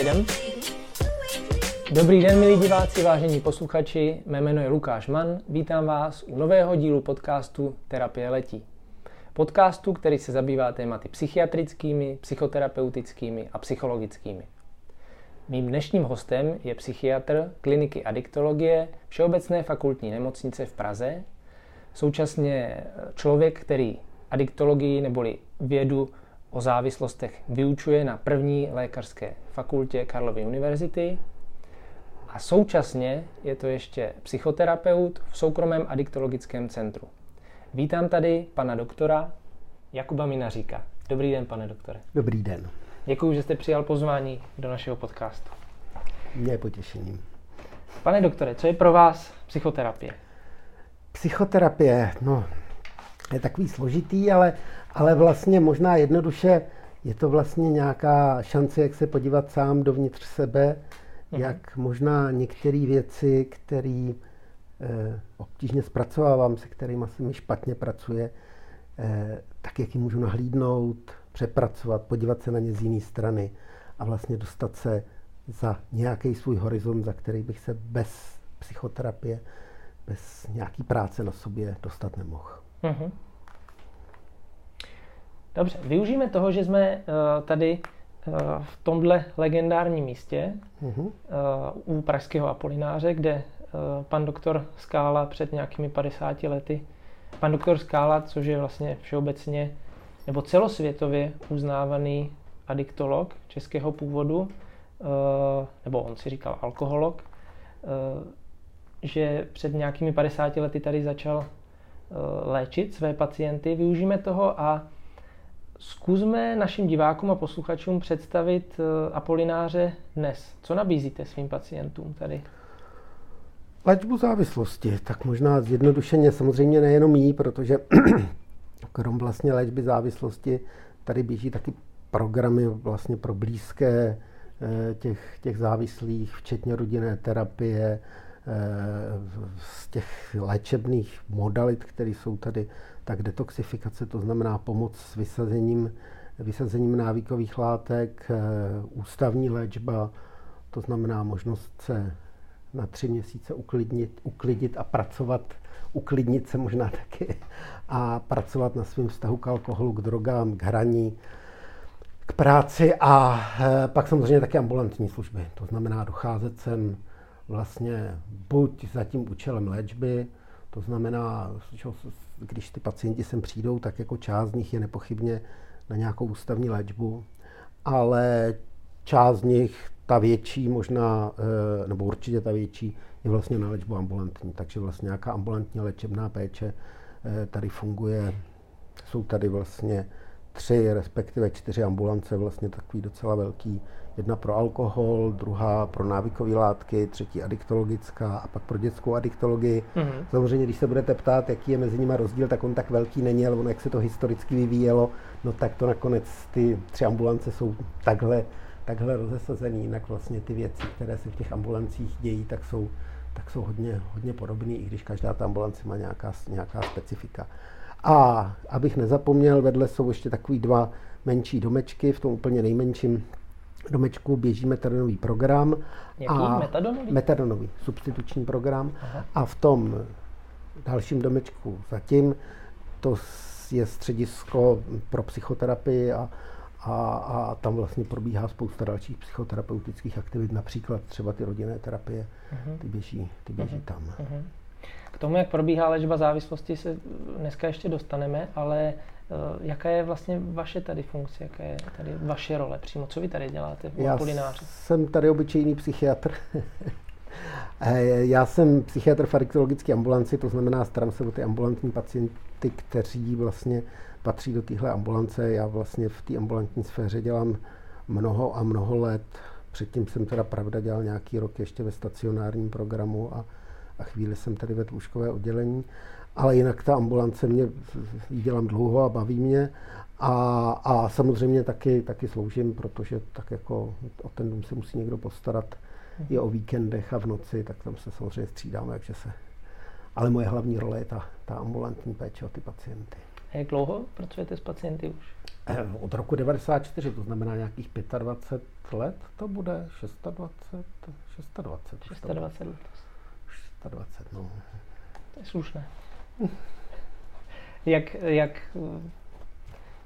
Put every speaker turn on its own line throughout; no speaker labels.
Jdem? Dobrý den, milí diváci, vážení posluchači. Mé jméno je Lukáš Mann. Vítám vás u nového dílu podcastu Terapie letí. Podcastu, který se zabývá tématy psychiatrickými, psychoterapeutickými a psychologickými. Mým dnešním hostem je psychiatr kliniky adiktologie Všeobecné fakultní nemocnice v Praze, současně člověk, který adiktologii neboli vědu o závislostech vyučuje na první lékařské fakultě Karlovy univerzity a současně je to ještě psychoterapeut v soukromém adiktologickém centru. Vítám tady pana doktora Jakuba Minaříka. Dobrý den, pane doktore.
Dobrý den.
Děkuji, že jste přijal pozvání do našeho podcastu.
Mě je potěšením.
Pane doktore, co je pro vás psychoterapie?
Psychoterapie, no, je takový složitý, ale, ale vlastně možná jednoduše je to vlastně nějaká šance, jak se podívat sám dovnitř sebe, mhm. jak možná některé věci, které eh, obtížně zpracovávám, se kterými se mi špatně pracuje, eh, tak jak ji můžu nahlídnout, přepracovat, podívat se na ně z jiné strany a vlastně dostat se za nějaký svůj horizont, za který bych se bez psychoterapie, bez nějaký práce na sobě dostat nemohl. Mm-hmm.
Dobře, využijeme toho, že jsme uh, tady uh, v tomhle legendárním místě uh, u Pražského Apolináře, kde pan doktor Skála před nějakými 50 lety, pan doktor Skála, což je vlastně všeobecně nebo celosvětově uznávaný adiktolog českého původu, nebo on si říkal alkoholog, že před nějakými 50 lety tady začal léčit své pacienty. Využijeme toho a Zkusme našim divákům a posluchačům představit eh, Apolináře dnes. Co nabízíte svým pacientům tady?
Léčbu závislosti, tak možná zjednodušeně, samozřejmě nejenom jí, protože krom vlastně léčby závislosti tady běží taky programy vlastně pro blízké eh, těch, těch závislých, včetně rodinné terapie, eh, z těch léčebných modalit, které jsou tady tak detoxifikace, to znamená pomoc s vysazením, vysazením návykových látek, eh, ústavní léčba, to znamená možnost se na tři měsíce uklidnit, uklidit a pracovat, uklidnit se možná taky a pracovat na svém vztahu k alkoholu, k drogám, k hraní, k práci a eh, pak samozřejmě také ambulantní služby. To znamená docházet sem vlastně buď za tím účelem léčby, to znamená, když ty pacienti sem přijdou, tak jako část z nich je nepochybně na nějakou ústavní léčbu, ale část z nich, ta větší možná, eh, nebo určitě ta větší, je vlastně na léčbu ambulantní. Takže vlastně nějaká ambulantní léčebná péče eh, tady funguje. Jsou tady vlastně tři, respektive čtyři ambulance, vlastně takový docela velký. Jedna pro alkohol, druhá pro návykové látky, třetí adiktologická a pak pro dětskou adiktologii. Mm-hmm. Samozřejmě, když se budete ptát, jaký je mezi nimi rozdíl, tak on tak velký není, ale ono, jak se to historicky vyvíjelo, no tak to nakonec ty tři ambulance jsou takhle, takhle rozesazený. Jinak vlastně ty věci, které se v těch ambulancích dějí, tak jsou, tak jsou hodně, hodně podobné, i když každá ta ambulance má nějaká, nějaká specifika. A abych nezapomněl, vedle jsou ještě takový dva menší domečky, v tom úplně nejmenším domečku běží metadonový program.
Jaký? A metadonový?
Metadonový, substituční program. Aha. A v tom dalším domečku zatím to je středisko pro psychoterapii a, a, a tam vlastně probíhá spousta dalších psychoterapeutických aktivit, například třeba ty rodinné terapie, uh-huh. ty běží, ty běží uh-huh. tam. Uh-huh.
K tomu, jak probíhá léčba závislosti, se dneska ještě dostaneme, ale jaká je vlastně vaše tady funkce, jaká je tady vaše role přímo? Co vy tady děláte v
Já jsem tady obyčejný psychiatr. Eh, já jsem psychiatr v adiktologické ambulanci, to znamená, starám se o ty ambulantní pacienty, kteří vlastně patří do téhle ambulance. Já vlastně v té ambulantní sféře dělám mnoho a mnoho let. Předtím jsem teda pravda dělal nějaký rok ještě ve stacionárním programu a a chvíli jsem tady vedl lůžkové oddělení, ale jinak ta ambulance mě, ji dělám dlouho a baví mě a, a samozřejmě taky, taky sloužím, protože tak jako o ten dům se musí někdo postarat i o víkendech a v noci, tak tam se samozřejmě střídáme, takže se... Ale moje hlavní role je ta, ta ambulantní péče o ty pacienty.
A jak dlouho pracujete s pacienty už?
Od roku 94, to znamená nějakých 25 let, to bude 26, 26.
26 let.
26, no.
To je slušné. Jak, jak,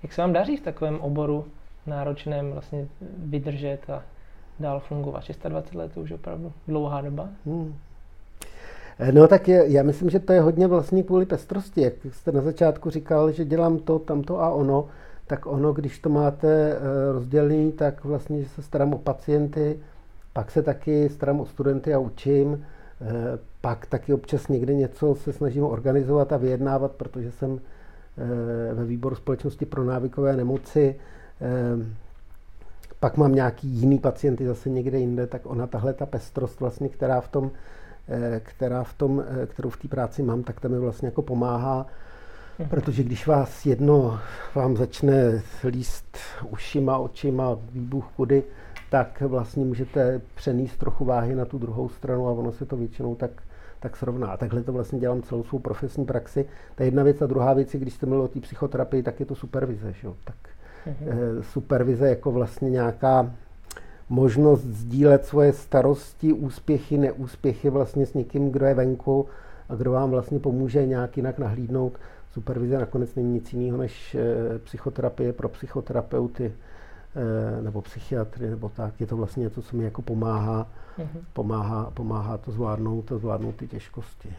jak se vám daří v takovém oboru náročném vlastně vydržet a dál fungovat? 26 let to už opravdu dlouhá doba. Hmm.
No tak je, já myslím, že to je hodně vlastně kvůli pestrosti. Jak jste na začátku říkal, že dělám to, tamto a ono, tak ono, když to máte eh, rozdělený, tak vlastně se starám o pacienty, pak se taky starám o studenty a učím, pak taky občas někde něco se snažím organizovat a vyjednávat, protože jsem eh, ve výboru společnosti pro návykové nemoci. Pak mám nějaký jiný pacienty zase někde jinde, tak ona tahle ta pestrost vlastně, která v tom, která v tom, kterou v té práci mám, tak ta mi vlastně jako pomáhá Protože když vás jedno vám začne líst ušima, očima, výbuch kudy, tak vlastně můžete přenést trochu váhy na tu druhou stranu a ono se to většinou tak, tak srovná. A takhle to vlastně dělám celou svou profesní praxi. Ta jedna věc a druhá věc když jste mluvil o té psychoterapii, tak je to supervize. Že? Tak, mm-hmm. Supervize jako vlastně nějaká možnost sdílet svoje starosti, úspěchy, neúspěchy vlastně s někým, kdo je venku a kdo vám vlastně pomůže nějak jinak nahlídnout supervize nakonec není nic jiného než eh, psychoterapie pro psychoterapeuty eh, nebo psychiatry nebo tak. Je to vlastně něco, co mi jako pomáhá, mm-hmm. pomáhá, pomáhá to zvládnout, to zvládnout ty těžkosti.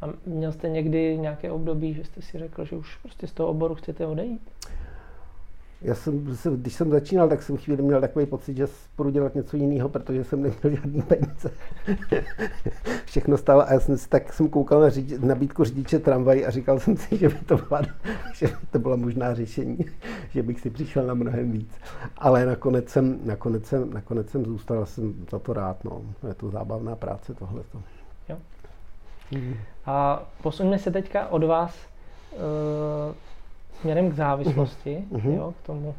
A měl jste někdy nějaké období, že jste si řekl, že už prostě z toho oboru chcete odejít?
Já jsem, když jsem začínal, tak jsem chvíli měl takový pocit, že budu dělat něco jiného, protože jsem neměl žádný peníze. Všechno stálo a já jsem si, tak jsem koukal na řidič, nabídku řidiče tramvaj a říkal jsem si, že by to byla, že by to byla možná řešení, že bych si přišel na mnohem víc. Ale nakonec jsem, nakonec jsem, nakonec jsem zůstal, jsem za to rád. No. Je to zábavná práce tohleto. Jo.
A posuňme se teďka od vás uh, směrem k závislosti, uh-huh. jo, k tomu,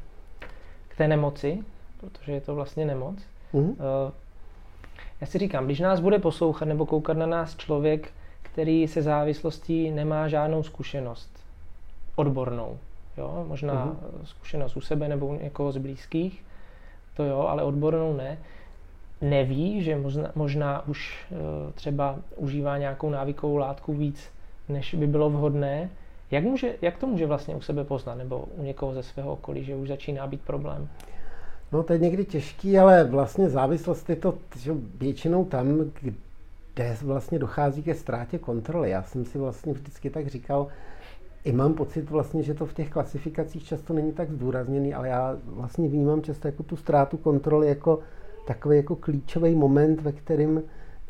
k té nemoci, protože je to vlastně nemoc. Uh-huh. Uh, já si říkám, když nás bude poslouchat nebo koukat na nás člověk, který se závislostí nemá žádnou zkušenost odbornou, jo, možná uh-huh. zkušenost u sebe nebo u někoho z blízkých, to jo, ale odbornou ne, neví, že možná, možná už uh, třeba užívá nějakou návykovou látku víc, než by bylo vhodné, jak, může, jak to může vlastně u sebe poznat nebo u někoho ze svého okolí, že už začíná být problém?
No to je někdy těžký, ale vlastně závislost je to že většinou tam, kde vlastně dochází ke ztrátě kontroly. Já jsem si vlastně vždycky tak říkal, i mám pocit vlastně, že to v těch klasifikacích často není tak zdůrazněný, ale já vlastně vnímám často jako tu ztrátu kontroly jako takový jako klíčový moment, ve kterém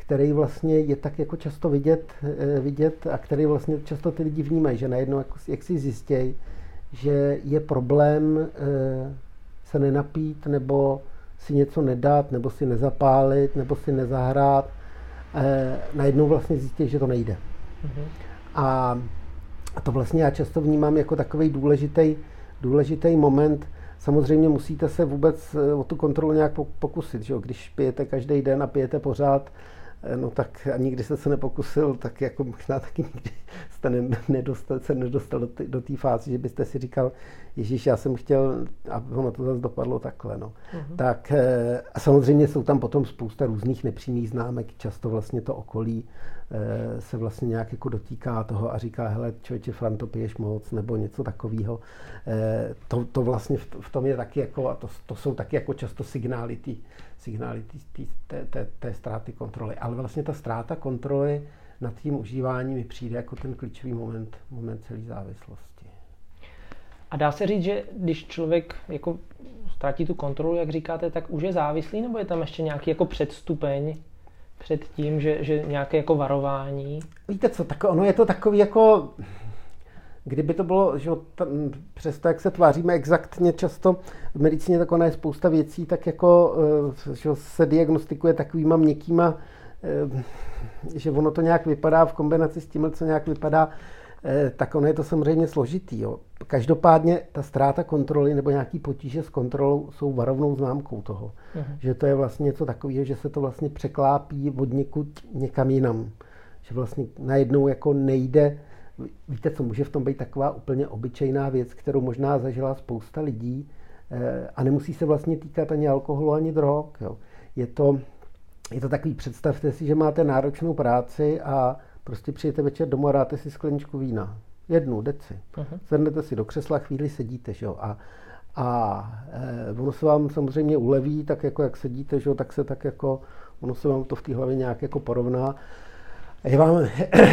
který vlastně je tak jako často vidět, eh, vidět a který vlastně často ty lidi vnímají, že najednou jako, jak si zjistějí, že je problém eh, se nenapít nebo si něco nedat, nebo si nezapálit, nebo si nezahrát, eh, najednou vlastně zjistí, že to nejde. Mm-hmm. A, a to vlastně já často vnímám jako takový důležitý, důležitý moment. Samozřejmě musíte se vůbec o tu kontrolu nějak pokusit. Že? Když pijete každý den a pijete pořád, no tak a nikdy jste se nepokusil, tak jako možná taky nikdy jste nedostal, se nedostal do, té fáze, že byste si říkal, Ježíš, já jsem chtěl, a ono to zase dopadlo takhle. No. Uh-huh. Tak eh, a samozřejmě jsou tam potom spousta různých nepřímých známek, často vlastně to okolí eh, se vlastně nějak jako dotýká toho a říká, hele, člověče, Franto, piješ moc, nebo něco takového. To, to vlastně v, tom je taky jako, a to, to jsou taky jako často signály tý, signály tý, tý, té, té, té ztráty kontroly. Ale vlastně ta ztráta kontroly nad tím užíváním mi přijde jako ten klíčový moment, moment celé závislosti.
A dá se říct, že když člověk jako ztratí tu kontrolu, jak říkáte, tak už je závislý, nebo je tam ještě nějaký jako předstupeň před tím, že, že nějaké jako varování?
Víte co, tak ono je to takový jako, kdyby to bylo, že tam, přesto jak se tváříme exaktně často v medicíně, tak ona je spousta věcí, tak jako eh, že se diagnostikuje takovýma měkkýma, eh, že ono to nějak vypadá v kombinaci s tím, co nějak vypadá, eh, tak ono je to samozřejmě složitý. Jo. Každopádně ta ztráta kontroly nebo nějaký potíže s kontrolou jsou varovnou známkou toho, uh-huh. že to je vlastně něco takového, že se to vlastně překlápí od někud někam jinam. Že vlastně najednou jako nejde víte, co může v tom být taková úplně obyčejná věc, kterou možná zažila spousta lidí eh, a nemusí se vlastně týkat ani alkoholu, ani drog. Jo. Je, to, je to takový, představte si, že máte náročnou práci a prostě přijete večer domů a dáte si skleničku vína. Jednu, deci. Uh-huh. Sednete si do křesla, chvíli sedíte, že jo. A, a e, ono se vám samozřejmě uleví, tak jako jak sedíte, že jo, tak se tak jako, ono se vám to v té hlavě nějak jako porovná je vám,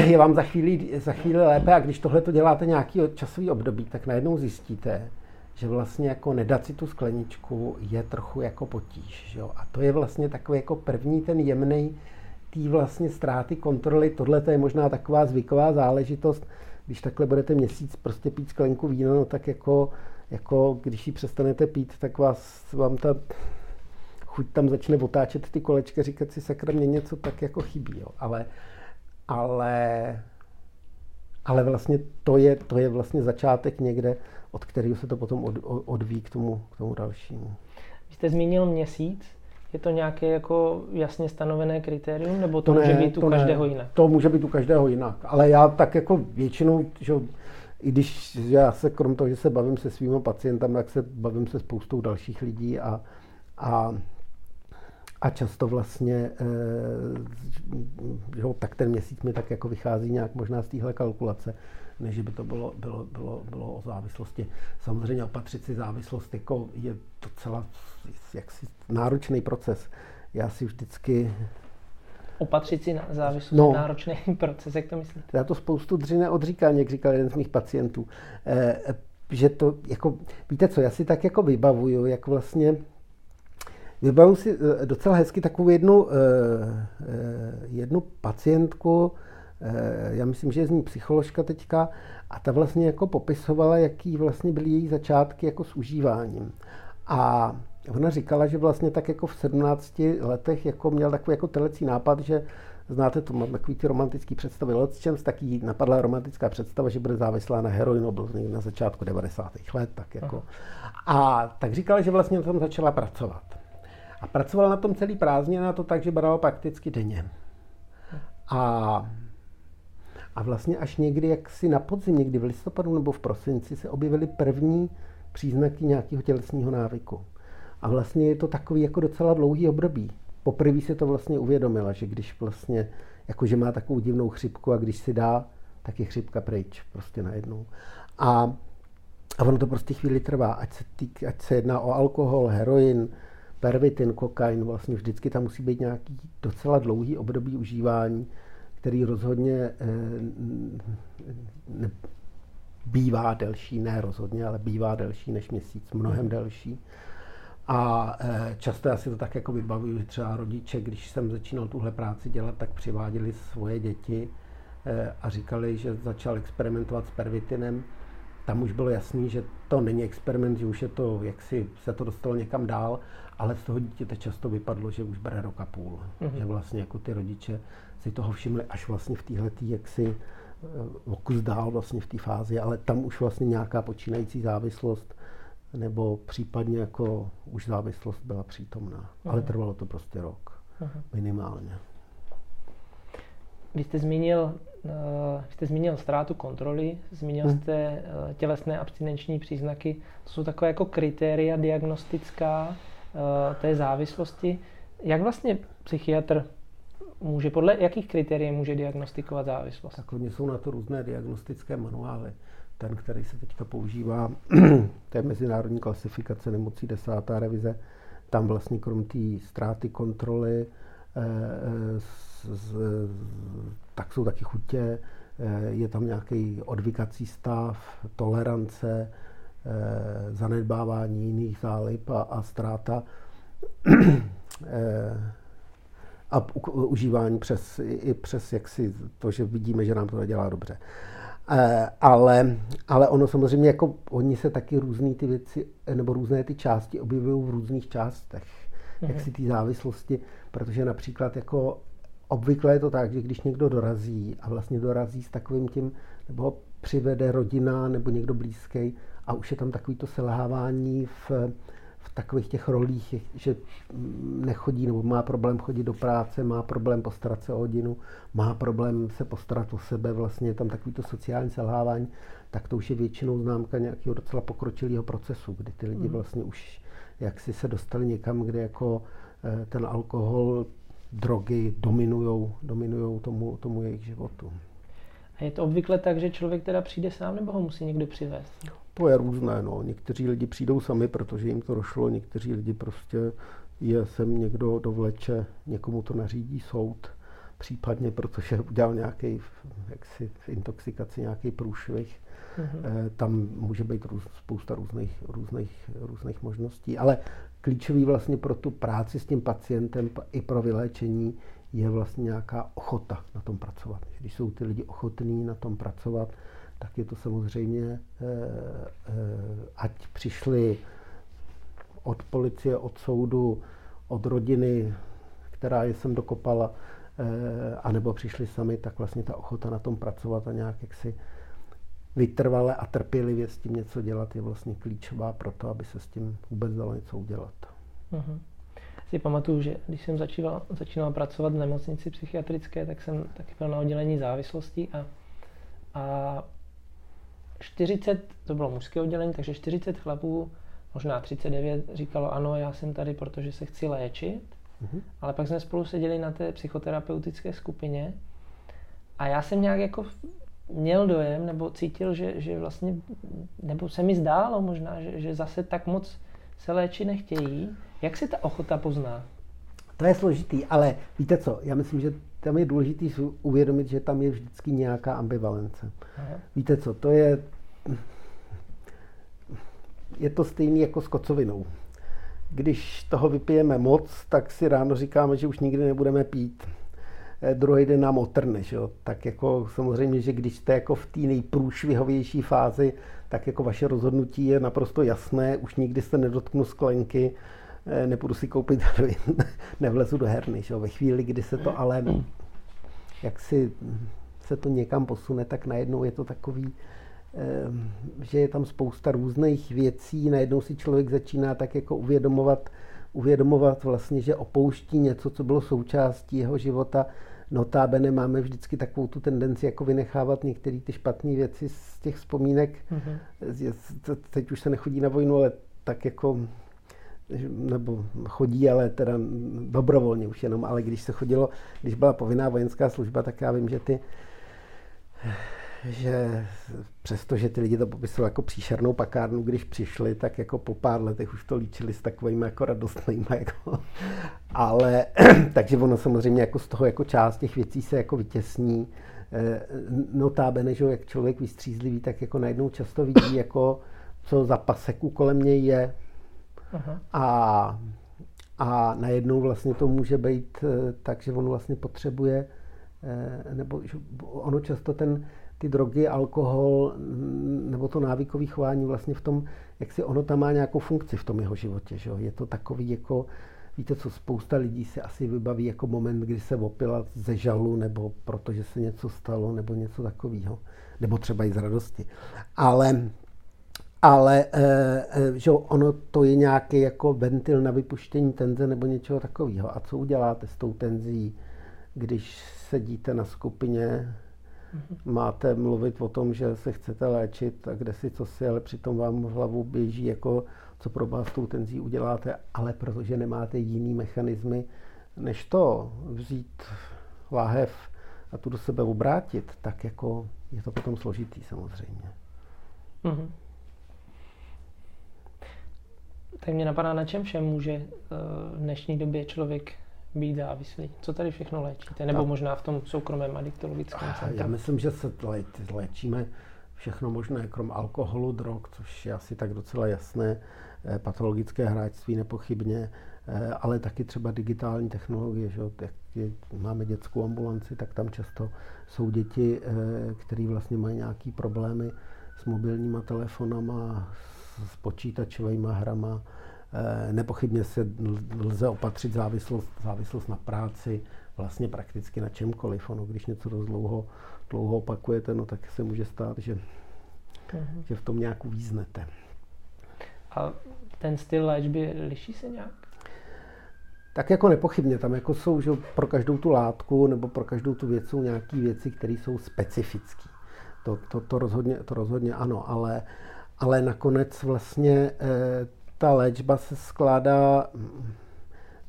je vám za, chvíli, za chvíli lépe a když tohle to děláte nějaký časový období, tak najednou zjistíte, že vlastně jako nedat si tu skleničku je trochu jako potíž. Jo? A to je vlastně takový jako první ten jemný tý vlastně ztráty kontroly. Tohle to je možná taková zvyková záležitost. Když takhle budete měsíc prostě pít sklenku vína, no tak jako, jako když ji přestanete pít, tak vás, vám ta chuť tam začne otáčet ty kolečka, říkat si sakra, mě něco tak jako chybí. Jo. Ale ale, ale vlastně to je, to je vlastně začátek někde, od kterého se to potom od, odvíjí k tomu, k tomu dalšímu.
Vy jste zmínil měsíc, je to nějaké jako jasně stanovené kritérium, nebo to, to může ne, být u to každého ne. jinak?
To může být u každého jinak, ale já tak jako většinou, že i když já se krom toho, že se bavím se svými pacientami, tak se bavím se spoustou dalších lidí a, a a často vlastně, jo, tak ten měsíc mi tak jako vychází nějak možná z téhle kalkulace, než by to bylo, bylo, bylo, bylo o závislosti. Samozřejmě opatřit si závislost jako je docela jaksi náročný proces. Já si vždycky
opatřit si závislost no, náročný proces, jak to myslíte?
Já to spoustu dřine odříkám, jak říkal jeden z mých pacientů. Eh, že to, jako, víte co, já si tak jako vybavuju, jak vlastně Vybavu si eh, docela hezky takovou jednu, eh, eh, jednu pacientku, já myslím, že je z ní psycholožka teďka, a ta vlastně jako popisovala, jaký vlastně byly její začátky jako s užíváním. A ona říkala, že vlastně tak jako v 17 letech jako měl takový jako telecí nápad, že znáte to, mám takový ty romantický představy. čem taky napadla romantická představa, že bude závislá na heroinu, byl na začátku 90. let, tak jako. A tak říkala, že vlastně tam začala pracovat. A pracoval na tom celý prázdně na to tak, že bral prakticky denně. A, a vlastně až někdy, jak si na podzim, někdy v listopadu nebo v prosinci, se objevily první příznaky nějakého tělesního návyku. A vlastně je to takový jako docela dlouhý období. Poprvé se to vlastně uvědomila, že když vlastně, jako že má takovou divnou chřipku a když si dá, tak je chřipka pryč, prostě najednou. A, a ono to prostě chvíli trvá, ať se, týk, ať se jedná o alkohol, heroin, pervitin, kokain, vlastně vždycky tam musí být nějaký docela dlouhý období užívání, který rozhodně eh, ne, bývá delší, ne rozhodně, ale bývá delší než měsíc, mnohem delší. A eh, často já si to tak jako vybavuju, že třeba rodiče, když jsem začínal tuhle práci dělat, tak přiváděli svoje děti eh, a říkali, že začal experimentovat s pervitinem. Tam už bylo jasný, že to není experiment, že už je to, jak si se to dostalo někam dál ale z toho dítěte často vypadlo, že už bere rok a půl. Mm-hmm. Že vlastně jako ty rodiče si toho všimli až vlastně v téhle jaksi eh, okus dál vlastně v té fázi, ale tam už vlastně nějaká počínající závislost nebo případně jako už závislost byla přítomná. Mm-hmm. Ale trvalo to prostě rok. Mm-hmm. Minimálně.
Vy jste zmínil, uh, jste zmínil ztrátu kontroly, zmínil hmm. jste uh, tělesné abstinenční příznaky. To jsou takové jako kritéria diagnostická, té závislosti. Jak vlastně psychiatr může, podle jakých kritérií může diagnostikovat závislost?
Tak oni jsou na to různé diagnostické manuály. Ten, který se teďka používá, to je mezinárodní klasifikace nemocí desátá revize, tam vlastně krom té ztráty kontroly, eh, z, z, tak jsou taky chutě, eh, je tam nějaký odvykací stav, tolerance, Eh, zanedbávání jiných zálib a, a ztráta eh, a užívání přes, i přes jaksi to, že vidíme, že nám to nedělá dobře. Eh, ale, ale ono samozřejmě, jako oni se taky různé ty věci, nebo různé ty části objevují v různých částech, mm-hmm. jak si ty závislosti, protože například jako obvykle je to tak, že když někdo dorazí a vlastně dorazí s takovým tím, nebo ho přivede rodina nebo někdo blízký, a už je tam takový to selhávání v, v takových těch rolích, že nechodí nebo má problém chodit do práce, má problém postarat se o hodinu, má problém se postarat o sebe, vlastně je tam takovýto sociální selhávání, tak to už je většinou známka nějakého docela pokročilého procesu, kdy ty lidi hmm. vlastně už jak si se dostali někam, kde jako eh, ten alkohol, drogy dominujou, dominujou tomu, tomu jejich životu.
A je to obvykle tak, že člověk teda přijde sám, nebo ho musí někdo přivést?
To je různé. No. Někteří lidi přijdou sami, protože jim to došlo, někteří lidi prostě je sem někdo dovleče, někomu to nařídí soud, případně protože udělal nějaký, jaksi v intoxikaci nějaký průšvih. Mm-hmm. Tam může být růz, spousta různých, různých, různých možností, ale klíčový vlastně pro tu práci s tím pacientem i pro vyléčení je vlastně nějaká ochota na tom pracovat. Když jsou ty lidi ochotní na tom pracovat, tak je to samozřejmě, eh, eh, ať přišli od policie, od soudu, od rodiny, která je sem dokopala, eh, anebo přišli sami, tak vlastně ta ochota na tom pracovat a nějak jaksi vytrvale a trpělivě s tím něco dělat je vlastně klíčová pro to, aby se s tím vůbec dalo něco udělat. Uh-huh
si pamatuju, že když jsem začínal, začínal pracovat v nemocnici psychiatrické, tak jsem taky byl na oddělení závislostí a, a 40, to bylo mužské oddělení, takže 40 chlapů, možná 39, říkalo ano, já jsem tady, protože se chci léčit, mm-hmm. ale pak jsme spolu seděli na té psychoterapeutické skupině a já jsem nějak jako měl dojem, nebo cítil, že, že vlastně, nebo se mi zdálo možná, že, že zase tak moc se léčit nechtějí, jak se ta ochota pozná?
To je složitý, ale víte co, já myslím, že tam je důležité uvědomit, že tam je vždycky nějaká ambivalence. Aha. Víte co, to je, je to stejný jako s kocovinou. Když toho vypijeme moc, tak si ráno říkáme, že už nikdy nebudeme pít. Eh, druhý den nám otrne, že jo? Tak jako samozřejmě, že když jste jako v té nejprůšvihovější fázi, tak jako vaše rozhodnutí je naprosto jasné, už nikdy jste nedotknu sklenky, nepůjdu si koupit heroin, nevlezu do herny. Že? Ve chvíli, kdy se to ale jak si se to někam posune, tak najednou je to takový, eh, že je tam spousta různých věcí, najednou si člověk začíná tak jako uvědomovat, uvědomovat vlastně, že opouští něco, co bylo součástí jeho života. Notábene máme vždycky takovou tu tendenci jako vynechávat některé ty špatné věci z těch vzpomínek. Mm-hmm. Teď už se nechodí na vojnu, ale tak jako nebo chodí, ale teda dobrovolně už jenom, ale když se chodilo, když byla povinná vojenská služba, tak já vím, že ty že přesto, že ty lidi to popisovali jako příšernou pakárnu, když přišli, tak jako po pár letech už to líčili s takovými jako radostnými. Jako. Ale takže ono samozřejmě jako z toho jako část těch věcí se jako vytěsní. Eh, notábene, že jak člověk vystřízlivý, tak jako najednou často vidí, jako co za paseku kolem něj je, a, a najednou vlastně to může být eh, tak, že on vlastně potřebuje, eh, nebo že ono často ten, ty drogy, alkohol nebo to návykové chování vlastně v tom, jak si ono tam má nějakou funkci v tom jeho životě. Že? Je to takový jako, víte co, spousta lidí si asi vybaví jako moment, kdy se opila ze žalu nebo protože se něco stalo nebo něco takového. Nebo třeba i z radosti. Ale ale eh, eh, že ono to je nějaký jako ventil na vypuštění tenze nebo něčeho takového. A co uděláte s tou tenzí, když sedíte na skupině, mm-hmm. máte mluvit o tom, že se chcete léčit a kde si co si, ale přitom vám v hlavu běží, jako co pro vás s tou tenzí uděláte, ale protože nemáte jiný mechanismy, než to vzít láhev a tu do sebe obrátit, tak jako je to potom složitý samozřejmě. Mm-hmm.
Tak mě napadá, na čem všem může eh, v dnešní době člověk být závislý? Co tady všechno léčíte? Nebo možná v tom soukromém adiktologickém centru?
Já myslím, že se léčíme všechno možné, krom alkoholu, drog, což je asi tak docela jasné, eh, patologické hráčství nepochybně, eh, ale taky třeba digitální technologie. Že? Jak máme dětskou ambulanci, tak tam často jsou děti, které vlastně mají nějaké problémy s mobilníma telefonama, s počítačovými hrama. Eh, nepochybně se lze opatřit závislost, závislost na práci, vlastně prakticky na čemkoliv. Ono, když něco dost dlouho, dlouho opakujete, no, tak se může stát, že, uh-huh. že v tom nějak uvíznete.
A ten styl léčby liší se nějak?
Tak jako nepochybně, tam jako jsou že pro každou tu látku nebo pro každou tu věc jsou nějaké věci, které jsou specifické. To, to, to, rozhodně, to rozhodně ano, ale, ale nakonec vlastně eh, ta léčba se skládá,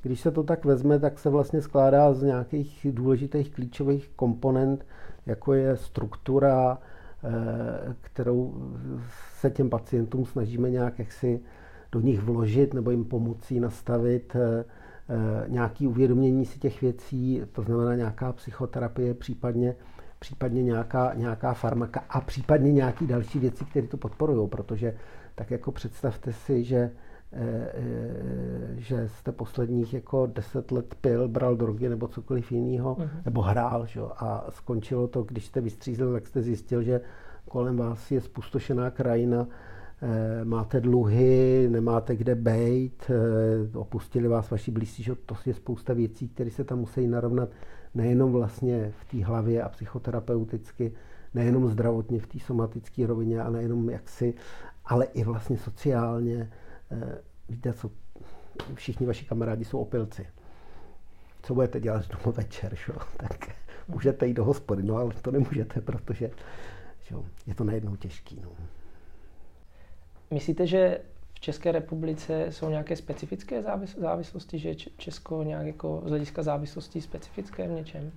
když se to tak vezme, tak se vlastně skládá z nějakých důležitých klíčových komponent, jako je struktura, eh, kterou se těm pacientům snažíme nějak jaksi do nich vložit nebo jim pomocí nastavit eh, nějaké uvědomění si těch věcí, to znamená nějaká psychoterapie, případně, případně nějaká, nějaká farmaka a případně nějaké další věci, které to podporují, protože tak jako představte si, že eh, že jste posledních jako deset let pil, bral drogy nebo cokoliv jiného, uh-huh. nebo hrál, že? a skončilo to, když jste vystřízl, tak jste zjistil, že kolem vás je spustošená krajina, Eh, máte dluhy, nemáte kde bejt, eh, opustili vás vaši blízcí, že to je spousta věcí, které se tam musí narovnat nejenom vlastně v té hlavě a psychoterapeuticky, nejenom zdravotně v té somatické rovině a nejenom jaksi, ale i vlastně sociálně. Eh, víte, co všichni vaši kamarádi jsou opilci. Co budete dělat doma večer, šo? tak můžete jít do hospody, no ale to nemůžete, protože šo? je to najednou těžký. No.
Myslíte, že v České republice jsou nějaké specifické závislosti, že Česko nějak jako z hlediska závislostí specifické v něčem?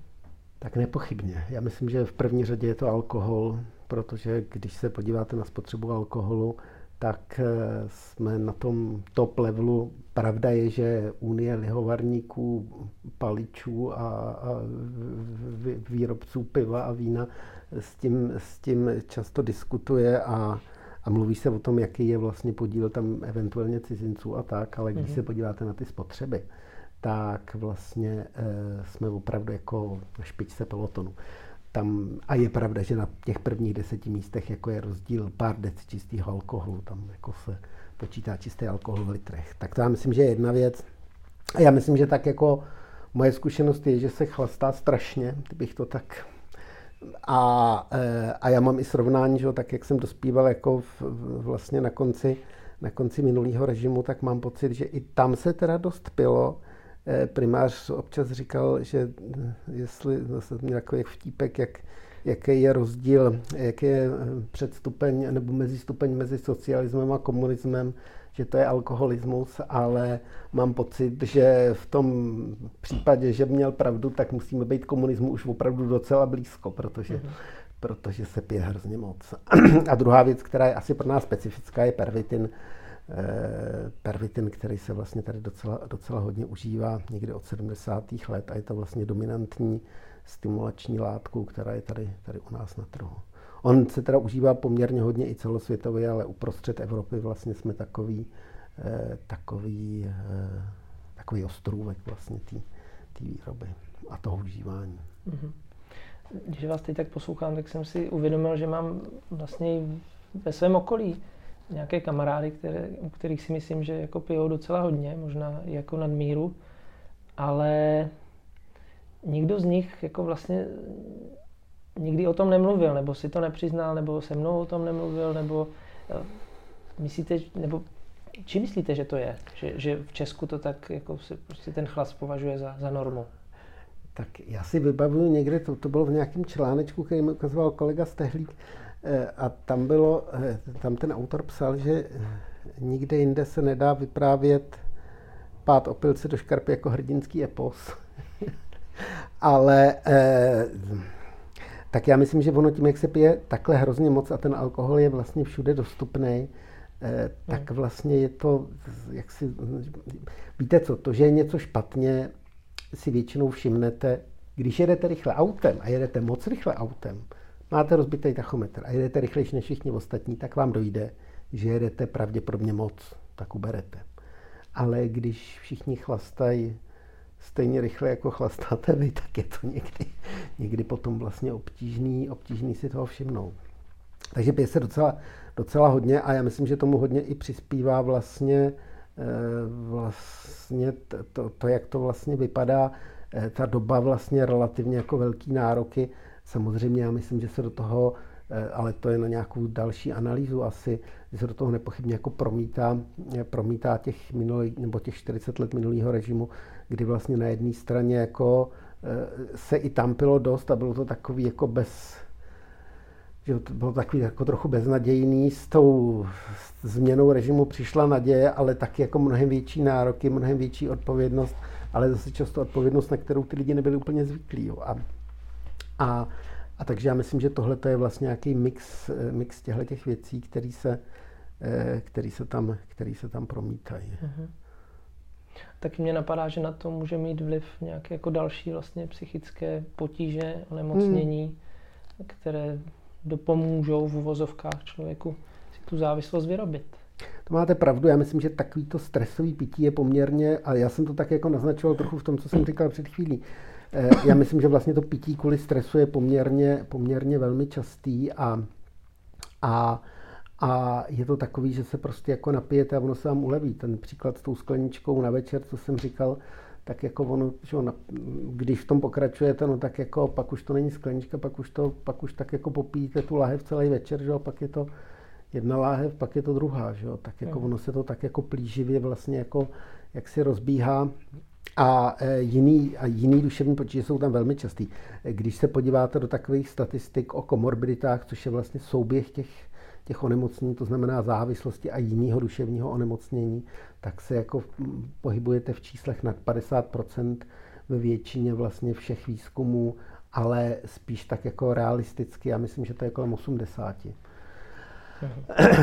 Tak nepochybně. Já myslím, že v první řadě je to alkohol, protože když se podíváte na spotřebu alkoholu, tak eh, jsme na tom top levelu. Pravda je, že Unie lihovarníků, paličů a, a výrobců piva a vína s tím, s tím často diskutuje a a mluví se o tom, jaký je vlastně podíl tam eventuálně cizinců a tak, ale když mm-hmm. se podíváte na ty spotřeby, tak vlastně e, jsme opravdu jako na špičce pelotonu. Tam, a je pravda, že na těch prvních deseti místech jako je rozdíl pár dec čistého alkoholu, tam jako se počítá čistý alkohol v litrech. Tak to já myslím, že je jedna věc. A já myslím, že tak jako moje zkušenost je, že se chlastá strašně, kdybych to tak a, e, a já mám i srovnání, že tak jak jsem dospíval jako v, vlastně na konci, na konci minulého režimu, tak mám pocit, že i tam se teda dost pilo. E, primář občas říkal, že jestli zase měl jak vtípek, jak, jaký je rozdíl, jaký je předstupeň nebo mezi stupeň mezi socialismem a komunismem, že to je alkoholismus, ale mám pocit, že v tom případě, že měl pravdu, tak musíme být komunismu už opravdu docela blízko, protože, mm-hmm. protože se pije hrozně moc. A druhá věc, která je asi pro nás specifická, je pervitin. Eh, pervitin, který se vlastně tady docela, docela hodně užívá někdy od 70. let a je to vlastně dominantní stimulační látku, která je tady, tady u nás na trhu. On se teda užívá poměrně hodně i celosvětově, ale uprostřed Evropy vlastně jsme takový, eh, takový, eh, takový ostrůvek vlastně té výroby a toho užívání. Mm-hmm.
Když vás teď tak poslouchám, tak jsem si uvědomil, že mám vlastně ve svém okolí nějaké kamarády, které, u kterých si myslím, že jako pijou docela hodně, možná jako nadmíru, ale nikdo z nich jako vlastně nikdy o tom nemluvil, nebo si to nepřiznal, nebo se mnou o tom nemluvil, nebo eh, myslíte, nebo či myslíte, že to je? Že, že v Česku to tak jako se prostě ten chlas považuje za, za normu?
Tak já si vybavuju někde, to, to bylo v nějakém článečku, který mi ukazoval kolega Stehlík, eh, a tam bylo, eh, tam ten autor psal, že nikde jinde se nedá vyprávět pát opilce do škarpy jako hrdinský epos. Ale eh, tak já myslím, že ono tím, jak se pije takhle hrozně moc a ten alkohol je vlastně všude dostupný, eh, tak hmm. vlastně je to, jak si, víte co, to, že je něco špatně, si většinou všimnete, když jedete rychle autem a jedete moc rychle autem, máte rozbitý tachometr a jedete rychlejší než všichni ostatní, tak vám dojde, že jedete pravděpodobně moc, tak uberete. Ale když všichni chlastají stejně rychle jako chlastáte vy, tak je to někdy, někdy potom vlastně obtížný, obtížný si toho všimnout. Takže pije se docela, docela hodně a já myslím, že tomu hodně i přispívá vlastně, eh, vlastně to, to, jak to vlastně vypadá, eh, ta doba vlastně relativně jako velký nároky. Samozřejmě já myslím, že se do toho Eh, ale to je na nějakou další analýzu asi, že se do toho nepochybně jako promítá, promítá těch minulý, nebo těch 40 let minulého režimu, kdy vlastně na jedné straně jako eh, se i tam pilo dost a bylo to takový jako bez, že to bylo takový jako trochu beznadějný, s tou změnou režimu přišla naděje, ale taky jako mnohem větší nároky, mnohem větší odpovědnost, ale zase často odpovědnost, na kterou ty lidi nebyli úplně zvyklí. Jo. A, a a takže já myslím, že tohle je vlastně nějaký mix, eh, mix těchto těch věcí, který se, eh, který se, tam, který se tam promítají. Uh-huh.
Taky mě napadá, že na to může mít vliv nějaké jako další vlastně psychické potíže, onemocnění, hmm. které dopomůžou v uvozovkách člověku si tu závislost vyrobit.
To máte pravdu, já myslím, že takovýto stresový pití je poměrně, a já jsem to tak jako naznačoval trochu v tom, co jsem říkal před chvílí, Eh, já myslím, že vlastně to pití kvůli stresu je poměrně, poměrně velmi častý a, a, a je to takový, že se prostě jako napijete a ono se vám uleví. Ten příklad s tou skleničkou na večer, co jsem říkal, tak jako ono, že ono, když v tom pokračujete, no tak jako pak už to není sklenička, pak už, to, pak už tak jako popíjíte tu láhev celý večer, že jo, pak je to jedna láhev, pak je to druhá, že jo, tak jako hmm. ono se to tak jako plíživě vlastně jako jak si rozbíhá a e, jiný, a jiný duševní potíže jsou tam velmi častý. Když se podíváte do takových statistik o komorbiditách, což je vlastně souběh těch, těch onemocnění, to znamená závislosti a jiného duševního onemocnění, tak se jako pohybujete v číslech nad 50% ve většině vlastně všech výzkumů, ale spíš tak jako realisticky, já myslím, že to je kolem 80.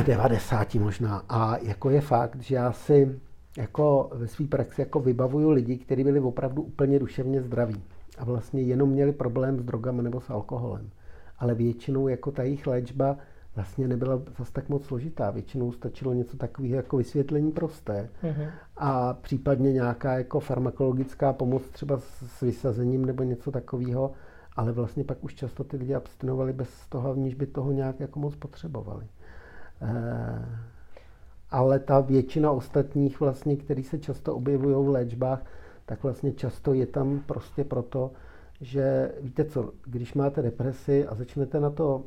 90 možná. A jako je fakt, že já si jako ve své praxi jako vybavuju lidi, kteří byli opravdu úplně duševně zdraví a vlastně jenom měli problém s drogami nebo s alkoholem. Ale většinou jako ta jejich léčba vlastně nebyla zase tak moc složitá. Většinou stačilo něco takového jako vysvětlení prosté mm-hmm. a případně nějaká jako farmakologická pomoc třeba s vysazením nebo něco takového, ale vlastně pak už často ty lidi abstinovali bez toho, aniž by toho nějak jako moc potřebovali. E- ale ta většina ostatních vlastně, který se často objevují v léčbách, tak vlastně často je tam prostě proto, že víte co, když máte depresi a začnete na to,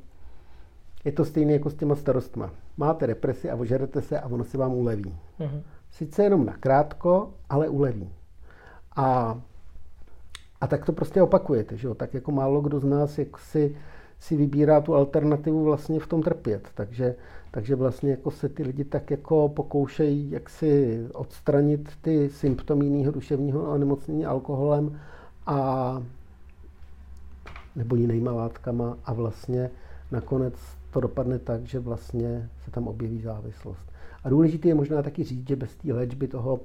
je to stejné jako s těma starostma. Máte depresi a ožerete se a ono se vám uleví. Mm-hmm. Sice jenom nakrátko, ale uleví. A, a tak to prostě opakujete, že jo? Tak jako málo kdo z nás jak si, si vybírá tu alternativu vlastně v tom trpět. Takže takže vlastně jako se ty lidi tak jako pokoušejí jak si odstranit ty symptomy jiného duševního onemocnění alkoholem a nebo jinýma látkama a vlastně nakonec to dopadne tak, že vlastně se tam objeví závislost. A důležité je možná taky říct, že bez té léčby toho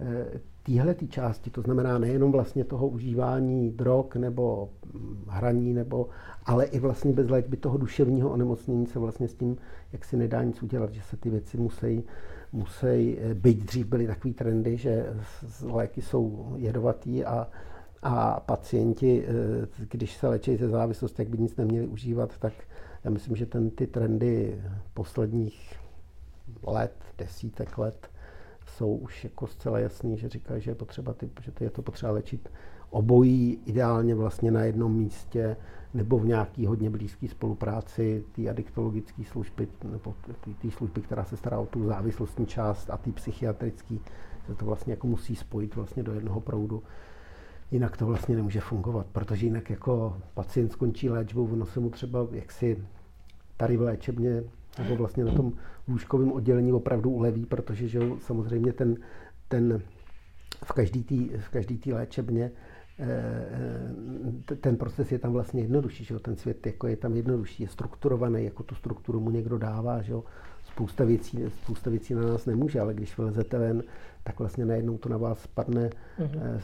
eh, téhle tý části, to znamená nejenom vlastně toho užívání drog nebo hm, hraní, nebo, ale i vlastně bez léčby toho duševního onemocnění se vlastně s tím jak si nedá nic udělat, že se ty věci musí, musí eh, být dřív byly takový trendy, že léky jsou jedovatý a, a pacienti, eh, když se léčí ze závislosti, jak by nic neměli užívat, tak já myslím, že ten, ty trendy posledních let, desítek let, jsou už jako zcela jasný, že říkají, že je potřeba ty, že je to potřeba léčit obojí ideálně vlastně na jednom místě nebo v nějaký hodně blízké spolupráci té adiktologické služby nebo té služby, která se stará o tu závislostní část a ty psychiatrické, že to vlastně jako musí spojit vlastně do jednoho proudu. Jinak to vlastně nemůže fungovat, protože jinak jako pacient skončí léčbou, ono se mu třeba jaksi tady v léčebně nebo vlastně na tom lůžkovém oddělení opravdu uleví, protože že samozřejmě ten, ten v každé té v každý tý léčebně eh, ten proces je tam vlastně jednodušší, že jo? ten svět jako je tam jednodušší, je strukturovaný, jako tu strukturu mu někdo dává, že jo? Spousta, věcí, spousta věcí na nás nemůže, ale když vylezete ven, tak vlastně najednou to na vás spadne, mm-hmm.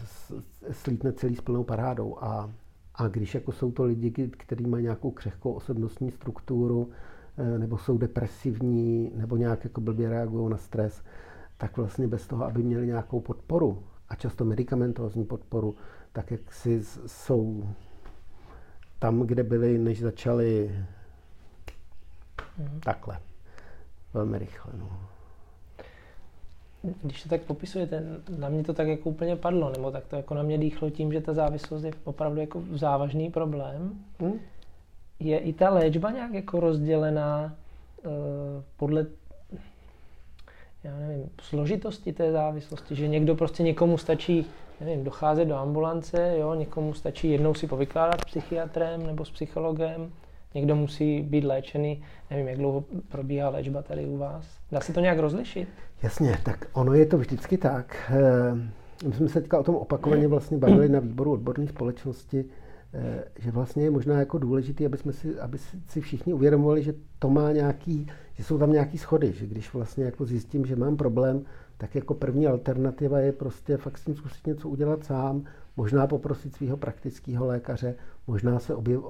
slítne celý s plnou parádou. A, a když jako jsou to lidi, kteří mají nějakou křehkou osobnostní strukturu, Eh, nebo jsou depresivní, nebo nějak jako blbě reagují na stres, tak vlastně bez toho, aby měli nějakou podporu, a často medicamentózní podporu, tak jak si jsou tam, kde byli, než začali mm-hmm. takhle. Velmi rychle. No.
Když to tak popisujete, na mě to tak jako úplně padlo, nebo tak to jako na mě dýchlo tím, že ta závislost je opravdu jako závažný problém. Mm. je i ta léčba nějak jako rozdělená uh, podle já nevím, složitosti té závislosti, že někdo prostě někomu stačí, nevím, docházet do ambulance, jo, někomu stačí jednou si povykládat s psychiatrem nebo s psychologem, někdo musí být léčený, nevím, jak dlouho probíhá léčba tady u vás. Dá se to nějak rozlišit?
Jasně, tak ono je to vždycky tak. Eh, my jsme se teďka o tom opakovaně vlastně bavili na výboru odborné společnosti, eh, že vlastně je možná jako důležité, aby, jsme si, aby si všichni uvědomovali, že to má nějaký, že jsou tam nějaký schody, že když vlastně jako zjistím, že mám problém, tak jako první alternativa je prostě fakt s tím zkusit něco udělat sám, možná poprosit svého praktického lékaře, možná se, objev,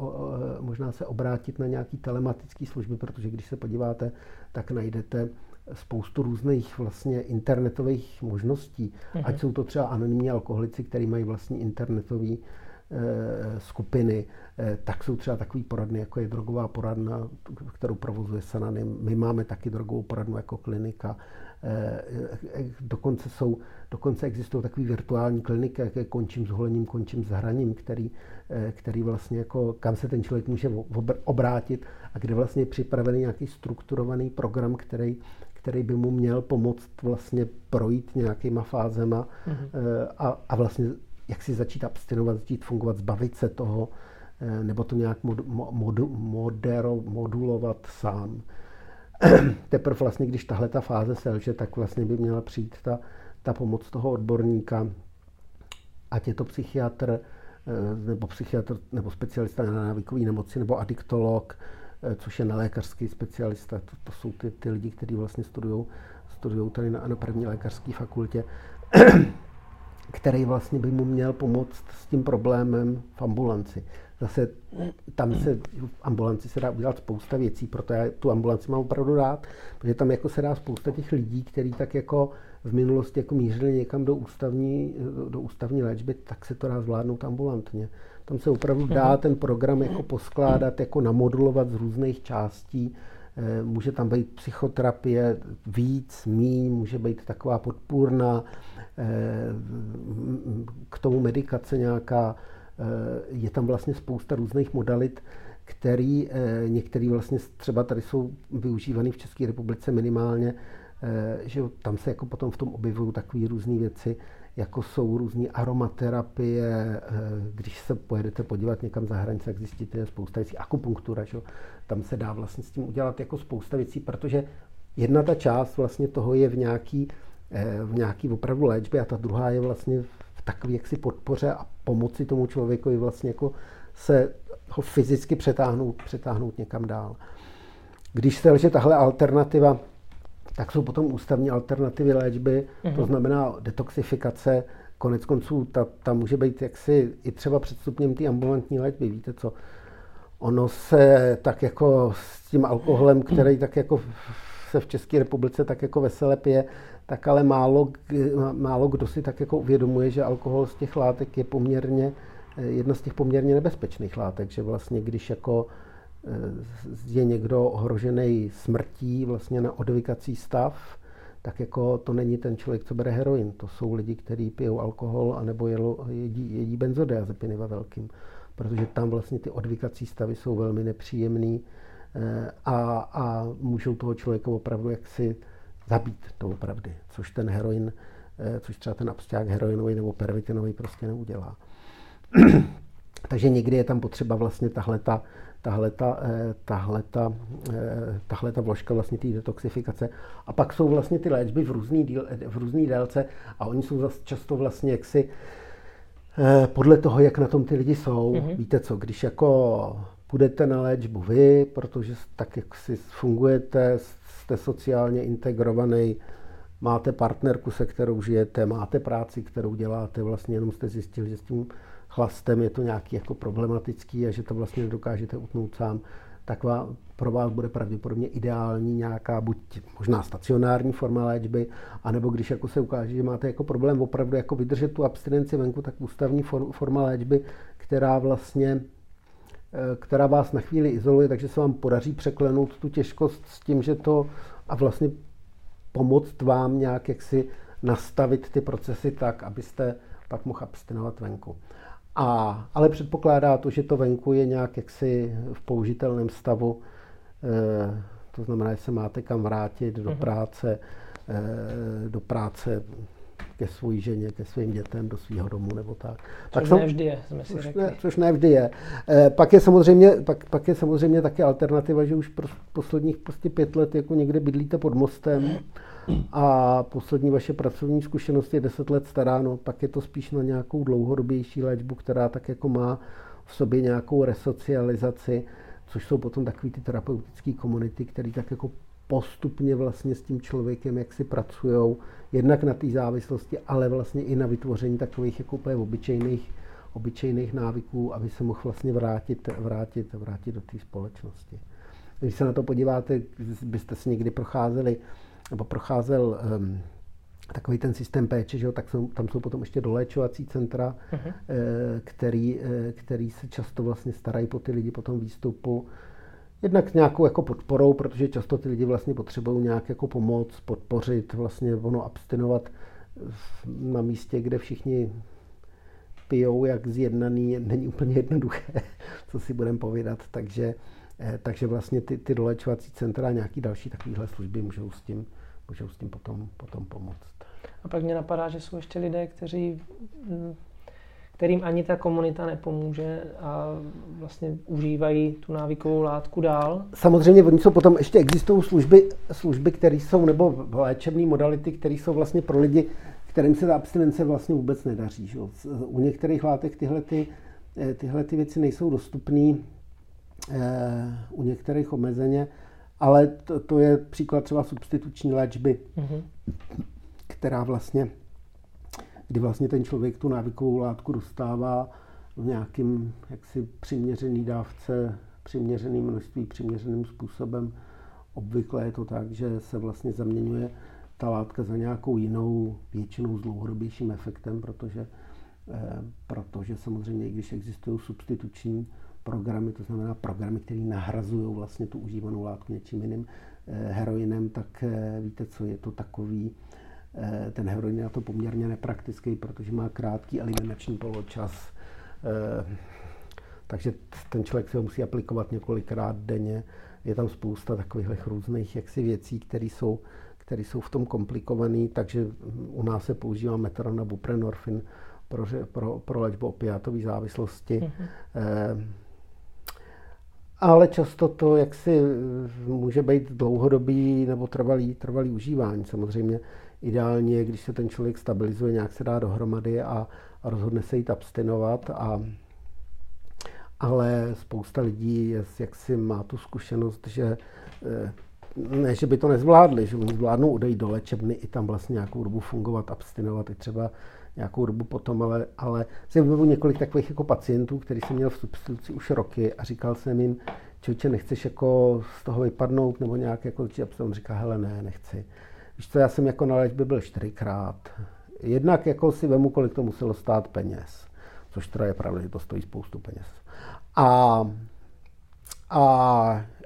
možná se obrátit na nějaký telematické služby, protože když se podíváte, tak najdete spoustu různých vlastně internetových možností. Mm-hmm. Ať jsou to třeba anonymní alkoholici, kteří mají vlastní internetové e, skupiny, e, tak jsou třeba takový poradny, jako je drogová poradna, kterou provozuje Sananym. My máme taky drogovou poradnu jako klinika. Eh, eh, dokonce, jsou, dokonce existují takové virtuální kliniky, jaké končím s holením, končím s hraním, který, který vlastně jako, kam se ten člověk může obrátit a kde vlastně je připravený nějaký strukturovaný program, který, který by mu měl pomoct vlastně projít nějakýma fázema mm-hmm. a, a vlastně jak si začít abstinovat, začít fungovat, zbavit se toho, nebo to nějak mod, mod, modero, modulovat sám. teprve vlastně, když tahle ta fáze selže, tak vlastně by měla přijít ta, ta pomoc toho odborníka, ať je to psychiatr, eh, nebo psychiatr, nebo specialista na návykové nemoci, nebo adiktolog, eh, což je nelékařský specialista. To, to jsou ty, ty lidi, kteří vlastně studují tady na, na první lékařské fakultě, který vlastně by mu měl pomoct s tím problémem v ambulanci. Zase tam se v ambulanci se dá udělat spousta věcí, proto já tu ambulanci mám opravdu rád, protože tam jako se dá spousta těch lidí, kteří tak jako v minulosti jako mířili někam do ústavní, do ústavní léčby, tak se to dá zvládnout ambulantně. Tam se opravdu dá mhm. ten program jako poskládat, jako namodulovat z různých částí. Eh, může tam být psychoterapie víc, míň, může být taková podpůrná, eh, k tomu medikace nějaká, Eh, je tam vlastně spousta různých modalit, který některý vlastně třeba tady jsou využívaný v České republice minimálně, že tam se jako potom v tom objevují takové různé věci, jako jsou různé aromaterapie, když se pojedete podívat někam za hranice, tak zjistíte, že spousta věcí, akupunktura, že? tam se dá vlastně s tím udělat jako spousta věcí, protože jedna ta část vlastně toho je v nějaký, v nějaký opravdu léčbě a ta druhá je vlastně takový jaksi podpoře a pomoci tomu člověku vlastně jako se ho fyzicky přetáhnout, přetáhnout někam dál. Když se leže tahle alternativa, tak jsou potom ústavní alternativy léčby, mm-hmm. to mhm. znamená detoxifikace, konec konců ta, ta může být jaksi i třeba předstupněm té ambulantní léčby. Víte co, ono se tak jako s tím alkoholem, který tak jako se v České republice tak jako vesele pije, tak ale málo, málo kdo si tak jako uvědomuje, že alkohol z těch látek je poměrně, eh, jedna z těch poměrně nebezpečných látek, že vlastně když jako je někdo ohrožený smrtí vlastně na odvykací stav, tak jako to není ten člověk, co bere heroin. To jsou lidi, kteří pijou alkohol anebo jelo, jedí, jedí benzodiazepiny ve velkým. Protože tam vlastně ty odvykací stavy jsou velmi nepříjemný eh, a, a můžou toho člověka opravdu jaksi zabít opravdy, což ten heroin, eh, což třeba ten absťák heroinový nebo pervitinový prostě neudělá. Takže někdy je tam potřeba vlastně tahle ta, tahle ta, eh, tahle ta, eh, tahle ta vložka vlastně té detoxifikace. A pak jsou vlastně ty léčby v různý, díl, v různý délce a oni jsou zase často vlastně jaksi podle toho, jak na tom ty lidi jsou. Mm-hmm. Víte co, když jako půjdete na léčbu vy, protože tak, jak si fungujete, jste sociálně integrovaný, máte partnerku, se kterou žijete, máte práci, kterou děláte, vlastně jenom jste zjistili, že s tím chlastem je to nějaký jako problematický a že to vlastně nedokážete utnout sám, tak pro vás bude pravděpodobně ideální nějaká buď možná stacionární forma léčby, anebo když jako se ukáže, že máte jako problém opravdu jako vydržet tu abstinenci venku, tak ústavní forma léčby, která vlastně Eh, která vás na chvíli izoluje, takže se vám podaří překlenout tu těžkost s tím, že to a vlastně pomoct vám nějak jaksi nastavit ty procesy tak, abyste pak mohl abstinovat venku. A, ale předpokládá to, že to venku je nějak jaksi v použitelném stavu. E, to znamená, že se máte kam vrátit do mhm. práce, e, do práce ke své ženě, ke svým dětem, do svého domu nebo tak.
Což tak ne vždy je, jsme si
což
řekli.
Ne, což ne vždy je. E, pak, je samozřejmě, pak, pak je samozřejmě také alternativa, že už pro posledních prostě pět let jako někde bydlíte pod mostem a poslední vaše pracovní zkušenost je deset let stará, no pak je to spíš na nějakou dlouhodobější léčbu, která tak jako má v sobě nějakou resocializaci, což jsou potom takové ty terapeutické komunity, které tak jako postupně vlastně s tím člověkem, jak si pracují, jednak na té závislosti, ale vlastně i na vytvoření takových jako úplně obyčejných, obyčejných návyků, aby se mohl vlastně vrátit, vrátit, vrátit do té společnosti. Když se na to podíváte, byste si někdy procházeli, nebo procházel um, takový ten systém péče, že jo, tak jsou, tam jsou potom ještě doléčovací centra, uh-huh. který, eh, který se často vlastně starají po ty lidi po tom výstupu. Jednak s nějakou jako podporou, protože často ty lidi vlastně potřebují nějak jako pomoc, podpořit, vlastně ono abstinovat na místě, kde všichni pijou jak zjednaný, není úplně jednoduché, co si budeme povídat, takže, takže vlastně ty, ty dolečovací centra a nějaký další takovéhle služby můžou s tím, můžou s tím potom, potom pomoct.
A pak mě napadá, že jsou ještě lidé, kteří hm, kterým ani ta komunita nepomůže a vlastně užívají tu návykovou látku dál.
Samozřejmě oni jsou potom, ještě existují služby, služby které jsou, nebo léčebné modality, které jsou vlastně pro lidi, kterým se ta abstinence vlastně vůbec nedaří. Že? U některých látek tyhle, ty, eh, tyhle ty věci nejsou dostupné, eh, u některých omezeně, ale to, to je příklad třeba substituční léčby, mm-hmm. která vlastně kdy vlastně ten člověk tu návykovou látku dostává v nějakým jaksi přiměřený dávce, přiměřeným množství, přiměřeným způsobem. Obvykle je to tak, že se vlastně zaměňuje ta látka za nějakou jinou, většinou s dlouhodobějším efektem, protože, eh, protože samozřejmě, i když existují substituční programy, to znamená programy, které nahrazují vlastně tu užívanou látku něčím jiným, eh, heroinem, tak eh, víte, co je to takový Eh, ten heroin je na to poměrně nepraktický, protože má krátký eliminační poločas. Takže ten člověk se ho musí aplikovat několikrát denně. Je tam spousta takových různých jaksi věcí, které jsou, které jsou v tom komplikované, takže u nás se používá metron a buprenorfin pro, pro, pro léčbu opiátové závislosti. Mm-hmm. Ale často to jaksi může být dlouhodobý nebo trvalý, trvalý užívání. Samozřejmě Ideálně, když se ten člověk stabilizuje, nějak se dá dohromady a, a rozhodne se jít abstinovat. A, ale spousta lidí je, jak si má tu zkušenost, že eh, ne, že by to nezvládli, že oni zvládnou odejít do léčebny i tam vlastně nějakou dobu fungovat, abstinovat i třeba nějakou dobu potom, ale, ale jsem vybavu několik takových jako pacientů, který jsem měl v substituci už roky a říkal jsem jim, člověče, nechceš jako z toho vypadnout nebo nějak jako, a on říká, hele ne, nechci. Víš co, já jsem jako na léčbě byl čtyřikrát. Jednak jako si vemu, kolik to muselo stát peněz. Což teda je pravda, že to stojí spoustu peněz. A, a,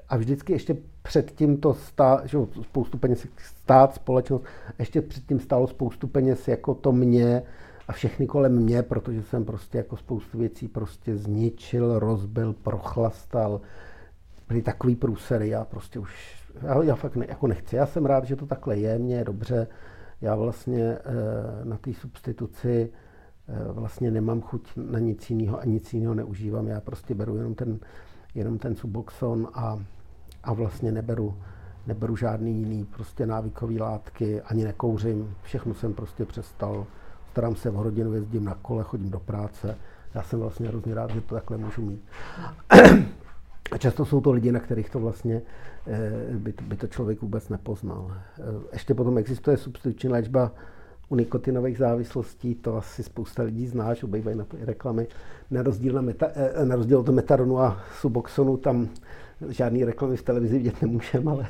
a vždycky ještě předtím to stá, že spoustu peněz stát, společnost, ještě předtím stálo spoustu peněz jako to mě a všechny kolem mě, protože jsem prostě jako spoustu věcí prostě zničil, rozbil, prochlastal. Byly takový průsery, já prostě už já, já fakt ne, jako nechci. Já jsem rád, že to takhle je, mně je dobře. Já vlastně e, na té substituci e, vlastně nemám chuť na nic jiného a nic jiného neužívám. Já prostě beru jenom ten, jenom ten Suboxon a, a vlastně neberu, neberu žádný jiný prostě návykový látky, ani nekouřím. Všechno jsem prostě přestal. Starám se v rodinu, jezdím na kole, chodím do práce. Já jsem vlastně hrozně rád, že to takhle můžu mít. A často jsou to lidi, na kterých to vlastně eh, by to, by to člověk vůbec nepoznal. Eh, ještě potom existuje substituční léčba u nikotinových závislostí, to asi spousta lidí zná, že obývají na reklamy. Na rozdíl, na meta, eh, na rozdíl od metaronu a suboxonu tam žádný reklamy v televizi vidět nemůžeme, ale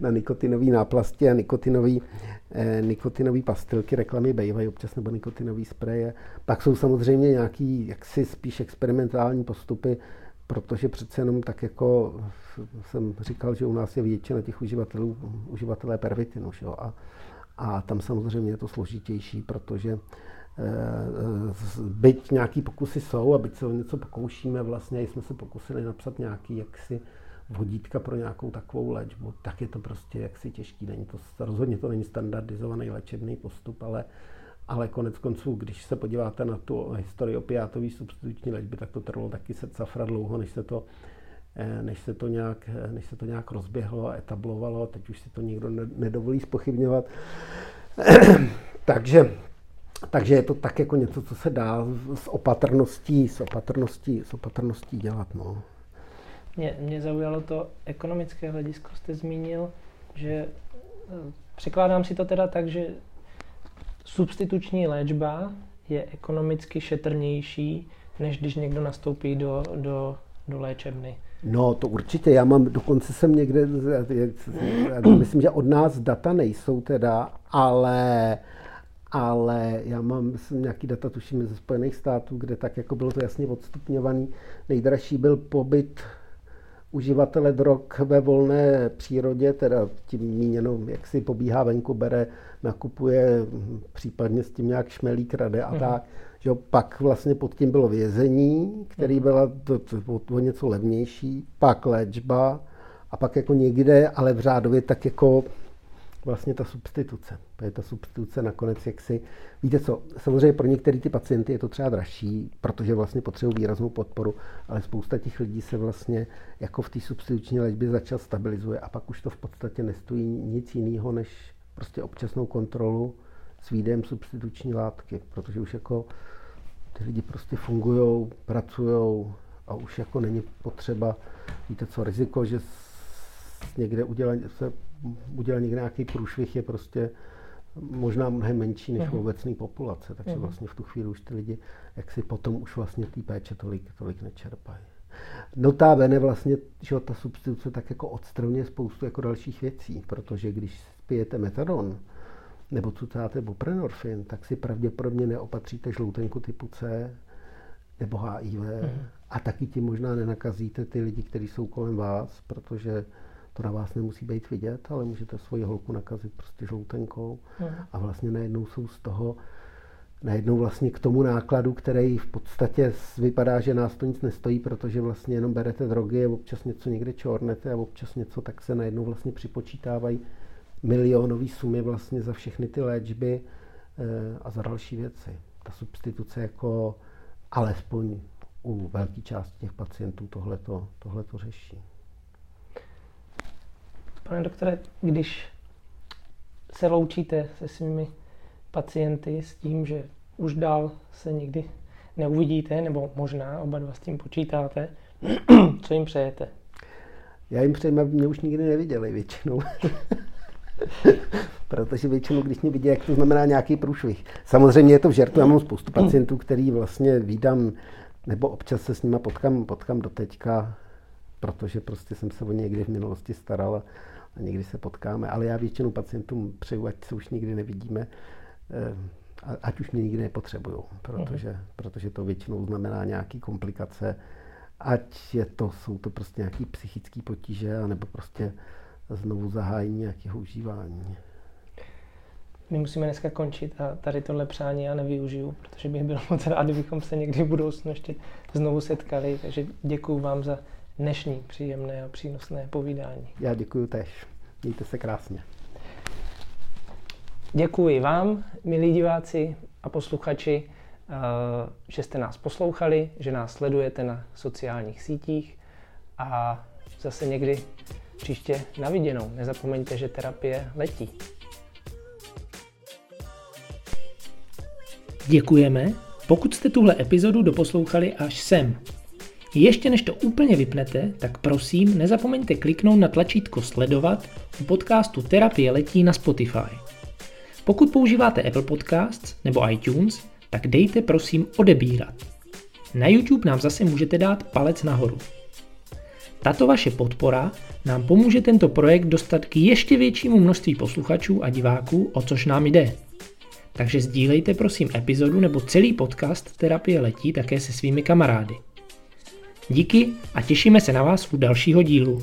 na nikotinové náplasti a nikotinové nikotinový pastilky reklamy bývají občas nebo nikotinový spreje. Pak jsou samozřejmě nějaký jaksi spíš experimentální postupy, protože přece jenom tak jako jsem říkal, že u nás je většina těch uživatelů, uživatelé pervitinu, že jo? A, a tam samozřejmě je to složitější, protože byť nějaký pokusy jsou a byť se o něco pokoušíme, vlastně jsme se pokusili napsat nějaký jaksi vodítka pro nějakou takovou léčbu, tak je to prostě jaksi těžký. Není to, rozhodně to není standardizovaný léčebný postup, ale, ale konec konců, když se podíváte na tu historii opiátové substituční léčby, tak to trvalo taky se safra dlouho, než se to eh, než se to nějak, eh, než se to nějak rozběhlo a etablovalo, teď už si to nikdo nedovolí spochybňovat. takže, takže je to tak jako něco, co se dá s opatrností, s opatrností, s opatrností dělat. No.
Mě, mě zaujalo to ekonomické hledisko, jste zmínil, že eh, překládám si to teda tak, že substituční léčba je ekonomicky šetrnější, než když někdo nastoupí do, do, do léčebny.
No, to určitě. Já mám, dokonce jsem někde, myslím, že od nás data nejsou teda, ale ale já mám myslím, nějaký data, tuším, ze Spojených států, kde tak jako bylo to jasně odstupňovaný. Nejdražší byl pobyt uživatele drog ve volné přírodě, teda tím míněno, jak si pobíhá venku, bere, nakupuje, případně s tím nějak šmelí, krade a mm. tak. Že pak vlastně pod tím bylo vězení, který mhm. byla to, to, to, o něco levnější, pak léčba a pak jako někde, ale v řádově tak jako vlastně ta substituce. Je ta substituce nakonec jaksi, víte co, samozřejmě pro některé ty pacienty je to třeba dražší, protože vlastně potřebují výraznou podporu, ale spousta těch lidí se vlastně jako v té substituční léčbě začal stabilizuje a pak už to v podstatě nestojí nic jiného, než prostě občasnou kontrolu s výdejem substituční látky, protože už jako ty lidi prostě fungují, pracují a už jako není potřeba, víte co, riziko, že někde udělá, se udělal někde nějaký průšvih, je prostě možná mnohem menší než uh-huh. obecný populace, takže uh-huh. vlastně v tu chvíli už ty lidi, jak si potom už vlastně té péče tolik, tolik nečerpají. Notabene vlastně, že ta substituce tak jako odstraňuje spoustu jako dalších věcí, protože když pijete metadon, nebo cucáte buprenorfin, tak si pravděpodobně neopatříte žloutenku typu C nebo HIV uh-huh. a taky tím možná nenakazíte ty lidi, kteří jsou kolem vás, protože to na vás nemusí být vidět, ale můžete svoji holku nakazit prostě žloutenkou hmm. a vlastně najednou jsou z toho najednou vlastně k tomu nákladu, který v podstatě vypadá, že nás to nic nestojí, protože vlastně jenom berete drogy a občas něco někde čornete a občas něco, tak se najednou vlastně připočítávají milionové sumy vlastně za všechny ty léčby eh, a za další věci. Ta substituce jako alespoň u velké části těch pacientů tohleto, tohleto řeší.
Pane doktore, když se loučíte se svými pacienty s tím, že už dál se nikdy neuvidíte, nebo možná oba dva s tím počítáte, co jim přejete?
Já jim přeji, aby mě už nikdy neviděli většinou. Protože většinou, když mě vidí, jak to znamená nějaký průšvih. Samozřejmě je to v žertu, já mám spoustu pacientů, který vlastně vídám, nebo občas se s nima potkám, potkám do teďka, protože prostě jsem se o ně někdy v minulosti staral někdy se potkáme, ale já většinou pacientům přeju, ať se už nikdy nevidíme, eh, ať už mě nikdy nepotřebují, protože, uh-huh. protože to většinou znamená nějaké komplikace, ať je to, jsou to prostě nějaké psychické potíže, anebo prostě znovu zahájení nějakého užívání.
My musíme dneska končit a tady tohle přání já nevyužiju, protože bych byl moc rád, kdybychom se někdy v budoucnu ještě znovu setkali. Takže děkuji vám za dnešní příjemné a přínosné povídání.
Já děkuji tež. Mějte se krásně.
Děkuji vám, milí diváci a posluchači, eh, že jste nás poslouchali, že nás sledujete na sociálních sítích a zase někdy příště na viděnou. Nezapomeňte, že terapie letí. Děkujeme, pokud jste tuhle epizodu doposlouchali až sem. Ještě než to úplně vypnete, tak prosím nezapomeňte kliknout na tlačítko sledovat u podcastu Terapie letí na Spotify. Pokud používáte Apple Podcasts nebo iTunes, tak dejte prosím odebírat. Na YouTube nám zase můžete dát palec nahoru. Tato vaše podpora nám pomůže tento projekt dostat k ještě většímu množství posluchačů a diváků, o což nám jde. Takže sdílejte prosím epizodu nebo celý podcast Terapie letí také se svými kamarády. Díky a těšíme se na vás u dalšího dílu.